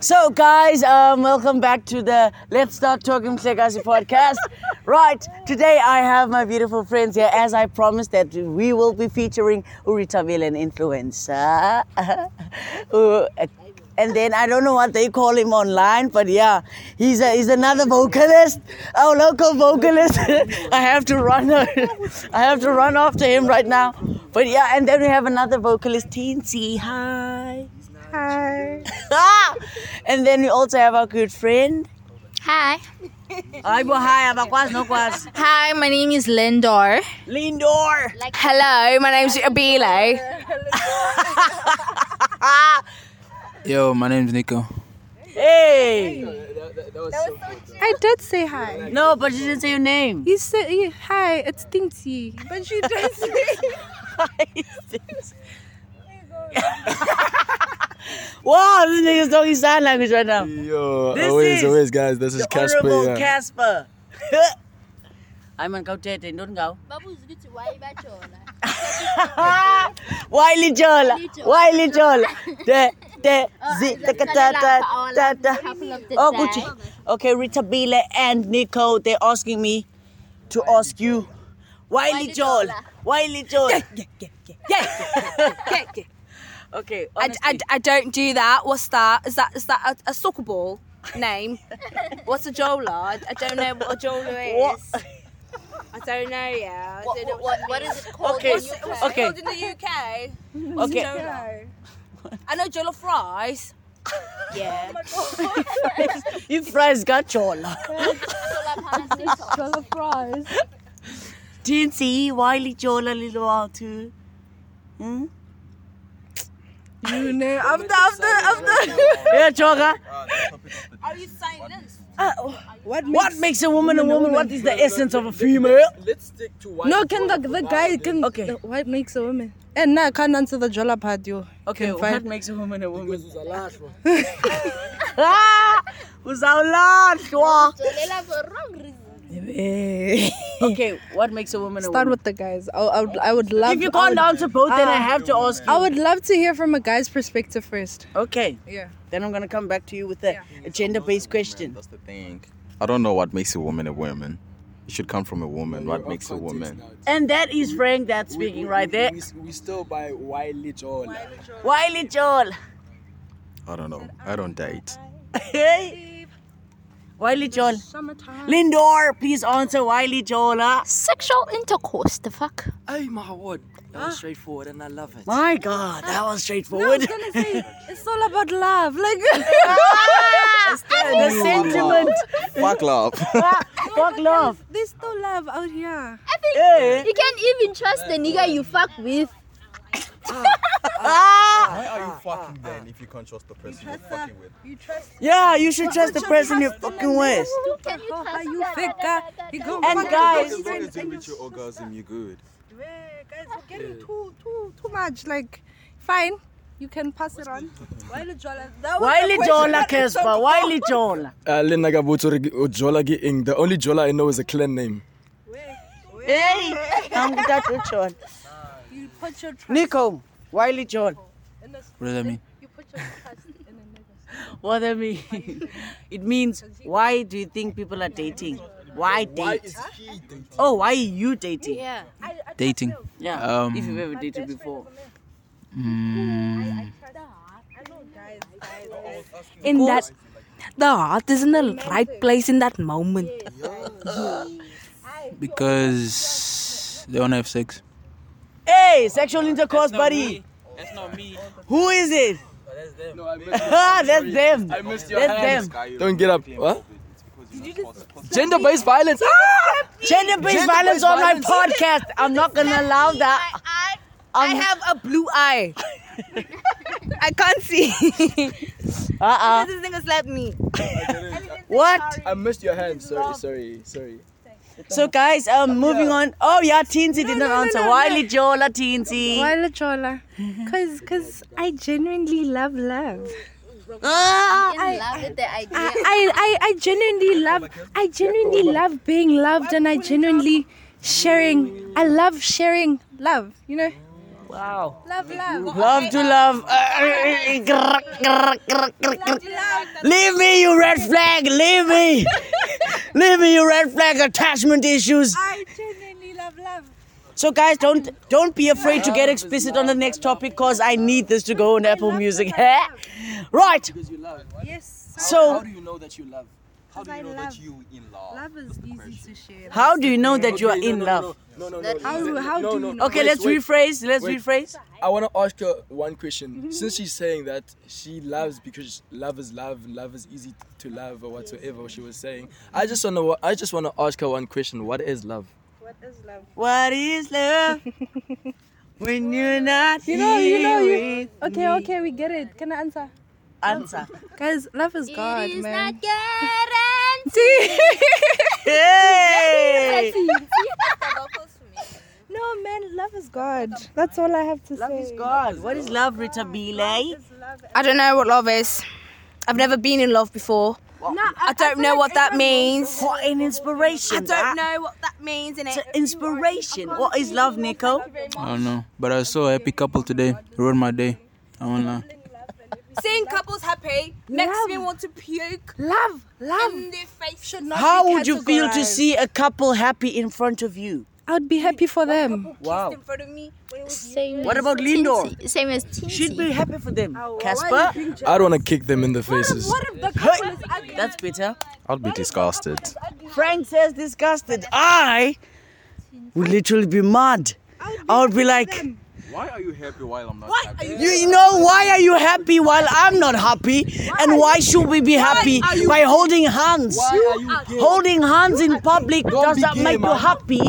So, guys, um, welcome back to the Let's Start Talking Mhlekazi podcast. right, today I have my beautiful friends here, as I promised that we will be featuring Urita an influencer. And then I don't know what they call him online, but yeah, he's a, he's another vocalist, our local vocalist. I have to run, I have to run after him right now. But yeah, and then we have another vocalist, Teensy. Hi. Hi. and then we also have our good friend. Hi. Hi, bo hi, abakwas no kwas. Hi, my name is Lindor. Lindor. Hello, my name's Abile. Yo, my name's Nico. Hey. I did say hi. No, but you didn't say your name. You said you- hi, it's Tinty. But you did say wow, this nigga's talking sign language right now. Yo, This always, is always, guys. This is The Casper. Honorable Yeah. Casper. I'm on go tete, don't go. Wiley Jola, Wiley Jola. De, de, zi, ta, ta, ta, ta, ta, ta. Oh, Gucci. Okay, Rita Bile and Nico, they're asking me to ask you, Wiley Jola, Wiley Jola. Yeah, yeah, yeah, yeah, yeah, yeah. Okay, I. I, I don't do that. What's that? Is that is that a, a soccer ball name? What's a jola? I, I don't know what a jola is. What? I don't know Yeah. I don't know What, what is it called? Okay, in the UK? What's okay. it called in the UK? What's Okay. Jola? I know jola fries. Yeah. You fries got Jola. Jollof fries. Teensy, Wiley Jola, little while too. Hmm? You know, after, after, after. Yeah, Choga. Are you silenced? What What makes a woman a woman? What is the essence of a female? Let's stick to one. No, can the, the guy, can, Okay. the- what makes a woman? And now I can't answer the Jola part, yo. Okay, Can what find- makes a woman a woman? Ah, uzawulatshwa. Okay, what makes a woman a Start woman? with the guys. I, I, would, I would love If you I can't would, answer both, then I have to ah. ask you. I would love to hear from a guy's perspective first. Okay, Yeah. then I'm gonna come back to you with a, a gender-based question. That's the thing. I don't know what makes a woman a woman. It should come from a woman. What makes a woman? And that is Frank that's speaking right there. We, we still buy Wiley Joel. Wiley Joel. I don't know. I don't date. Hey. Wiley Joel. Lindor, please answer Wiley Joel. ah. Sexual intercourse, the fuck? Hey, my word. That was straightforward and I love it. My God, that was straightforward. No, I was straightforward. gonna say, it's all about love. Like, the sentiment. Fuck love. Fuck love. there's still love out here. Hey. You can't even trust the nigga you fuck with. Ah. Why are you fucking then if you can't trust the person you're fucking with? You trust Yeah, you should trust the person you're fucking with. Can you how trust you fake. You go And guys- your As long friends as you and reach your orgasm, you're good. Yeah, guys, we're getting too, too, too much. Like, fine, you can pass it on. Wiley Jola. That was the Wiley Jola, that Casper. Wiley Jola. Uh, Lena Gabuto Jola Ing. The only Jola I know is a clan name. Hey, I'm that which one? about. You put your trust Nico, Wiley Joel. In the What does that mean? You put your trust in a nigga. What that mean? It means why do you think people are dating? Why date? Oh, why are you dating? Yeah. Dating. Yeah, Um, if you've ever dated before. Mm, In that, the heart is in the right place in that moment. because they want to have sex. Hey, sexual intercourse, buddy. That's not me. Who is it? That's them. I missed your That's hands. them. Don't get up. What? Gender-based violence. Ah! Gender-based violence on my podcast. I'm not gonna allow that. I have a blue eye. I can't see. Uh-uh. this nigga slapped me. What? I missed your hands. Sorry, sorry, sorry. So guys, um, moving on. Oh yeah, Teensy didn't answer. Wiley Jola, Teensy. Wiley Jola. Cause, cause I genuinely love love. Ah, I love the idea. I, I, I, I genuinely love I genuinely love being loved and I genuinely sharing I love sharing love, you know? Wow. Love, love. Love to love. Leave me, you red flag. Leave me. Leave me, your red flag attachment issues. I genuinely love, love. So guys, don't don't be afraid to get explicit on the next topic cause I need this to go on Apple Music. right. Because you love. Yes. So how So do you know that you love? How do you know love- that you in love? Love is easy to share. how do you know that you are Okay, in no, love? No, no, no. no, How, no, how no, do you know? Okay, Wait, let's wait. rephrase. Let's wait. rephrase. I want to ask her one question. Since she's saying that she loves because love is love, and love is easy to love, or whatsoever she was saying, I just want to. I just want to ask her one question. What is love? What is love? What is love? when you're not You know, you know, here you. with Okay, okay, we get it. Can I answer? Answer. Guys, love is God, it is man. not guaranteed. Hey! No, man, love is God. That's all I have to Love say. Love is God. What is love, Rita Bile? I don't know what love is. I've never been in love before. No, I don't know what that means. What an inspiration. I don't know what that means in It's it. an inspiration. What is love, Nico? I don't know, but I saw a happy couple today. Ruined my day. I won't lie. Seeing couples happy makes me want to puke love, love. in their face. Should not How be would you feel to see a couple happy in front of you? I would be happy for them. Wow. in front of me when it was Same What about Lindor? Tinsy. Same as Tinsy. She'd be happy for them. Casper? I don't want to kick them in the faces. What if the couple is ugly? That's better. I'd be disgusted. Frank says disgusted. I would literally be mad. I would be like, Why are you happy while I'm not happy? you, you know, why are you happy while I'm not happy? And why should we be happy by holding hands? Holding hands in public, does that be make gay, you man. happy?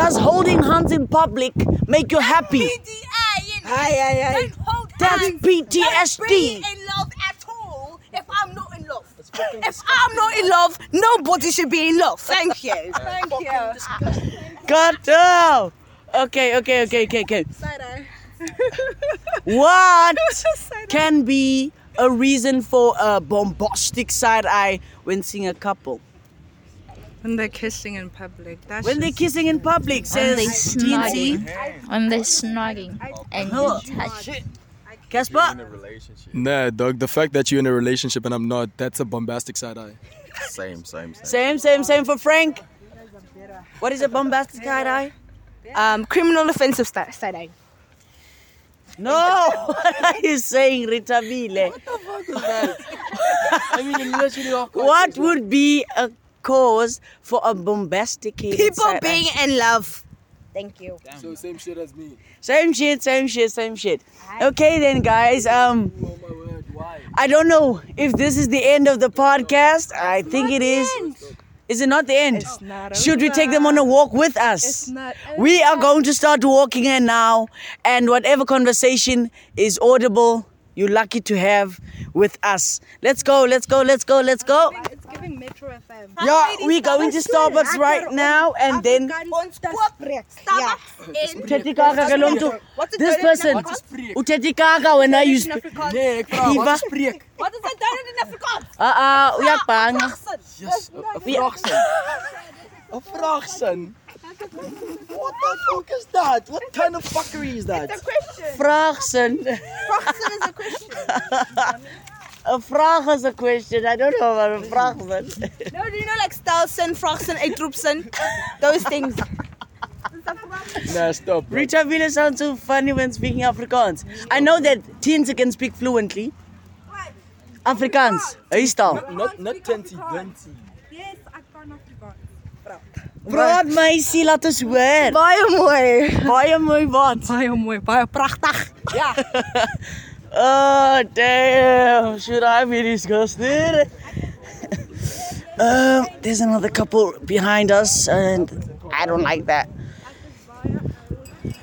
Does holding hands in public make you happy? PDA, Aye, aye, aye. Don't hold That's hands. Don't be PTSD. in love at all if I'm not in love. If I'm not in love, nobody should be in love. Thank you. Thank you. Cut out. Okay, okay, okay, okay, okay. Side-eye. What can be a reason for a bombastic side eye when seeing a couple? When they're kissing in public. That's When they're kissing in public, says they Teensy. snugging. When they're snugging and Oh, you touch. In Casper? Nah, dog. The fact that you're in a relationship and I'm not, that's a bombastic side eye. Same, same, same. Same, same, same for Frank. What is a bombastic side eye? Um, criminal offensive sta- side eye. No, what are you saying, Rita Bile? I mean, literally, of What would be a cause for a bombastic People side being eye? in love. Thank you. So same shit as me. Same shit, same shit, same shit. Okay then, guys. Um, Oh my word, why? I don't know if this is the end of the podcast. I think it is. Is it not the end? not Should we take them on a walk with us? It's not. We are going to start walking in now, and whatever conversation is audible, you're lucky to have with us. Let's go, let's go, let's go, let's go. It's giving Metro FM. Yeah, we're going to Starbucks right now, and then On Starbucks in Uthethe kaka ke this person, uthethe kaka wena you sp- Nee, ek vra, Eva. wat is spreek? What is it done in Afrikaans? Ah ah, uyabhanga. Yes, 'n vraagsin. 'n Vraagsin. What the fuck is that? What kind of fuckery is that? It's a question. Vraagsin. Fraxen is a question. A vraag is a question. I don't know what a vraagsin. No, do you know like Stelsen, Fraxen, Eitropsen? Those things. Nah, stop. bro. Rita Villa sounds so funny when speaking Afrikaans. I know that Tinsa can speak fluently. Afrikaans. Hy staan. Not not tenty, twenty. Yes, I can't Afrikaans. Praat meisie, laat ons hoor. Baie mooi. Baie mooi wat. Baie mooi, baie pragtig. Oh damn! Should I be disgusted? um, there's another couple behind us, and I don't like that.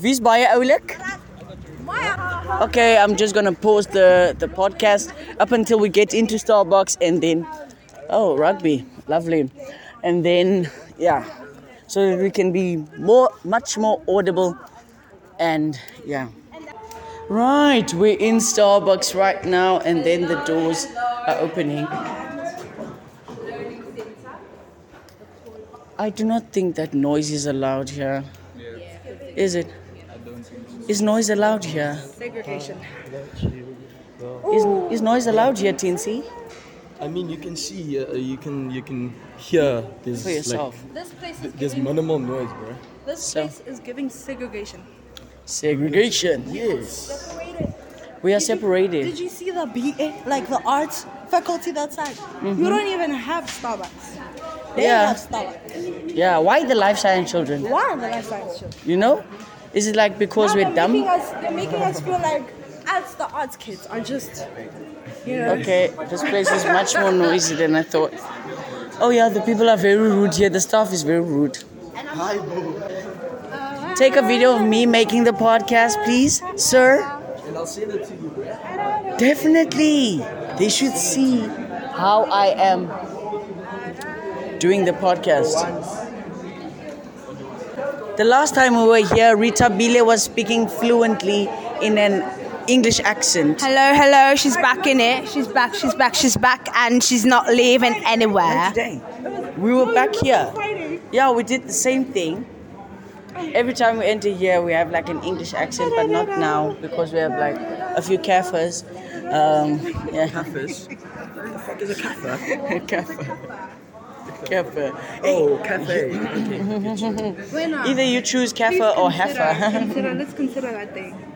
Wie's baie oulik? Okay, I'm just gonna pause the the podcast up until we get into Starbucks, and then oh, rugby, lovely, and then yeah, so that we can be more, much more audible, and yeah. Right, we're in Starbucks right now, and then the doors are opening. I do not think that noise is allowed here. Is it? I don't think so. Is noise allowed here? Segregation. Is, is noise allowed here, Tinsy? I mean, you can see, uh, you can, you can hear. There's For yourself. Like, This place is there's giving, minimal noise, bro. this So- place is giving segregation. Segregation. Yes. We are separated. Did separated. you see the BA, like the arts faculty outside? You mm-hmm. don't even have Starbucks. They Yeah. have Starbucks. Yeah, why the life science children? Why are the life science children? You know? Is it like because Now we're they're Making dumb? us, they're making us feel like as the arts kids are just, you know. Okay, this place is much more noisy than I thought. Oh yeah, the people are very rude here. The staff is very rude. Take a video of me making the podcast, please, sir. And I'll send it to you. Definitely. They should see how I am doing the podcast. The last time we were here, Rita Bile was speaking fluently in an English accent. Hello, hello. She's back in it. She's back. She's back. She's back, and she's not leaving anywhere. Today, we were back here. Yeah, we did the same thing. Every time we enter here, we have like an English accent, but not now because we have like a few cafes. Um, yeah. Cafes? What the fuck is a cafe? cafe. Cafe. Oh, cafe. Either you choose cafe or heifer. Consider, let's consider that thing.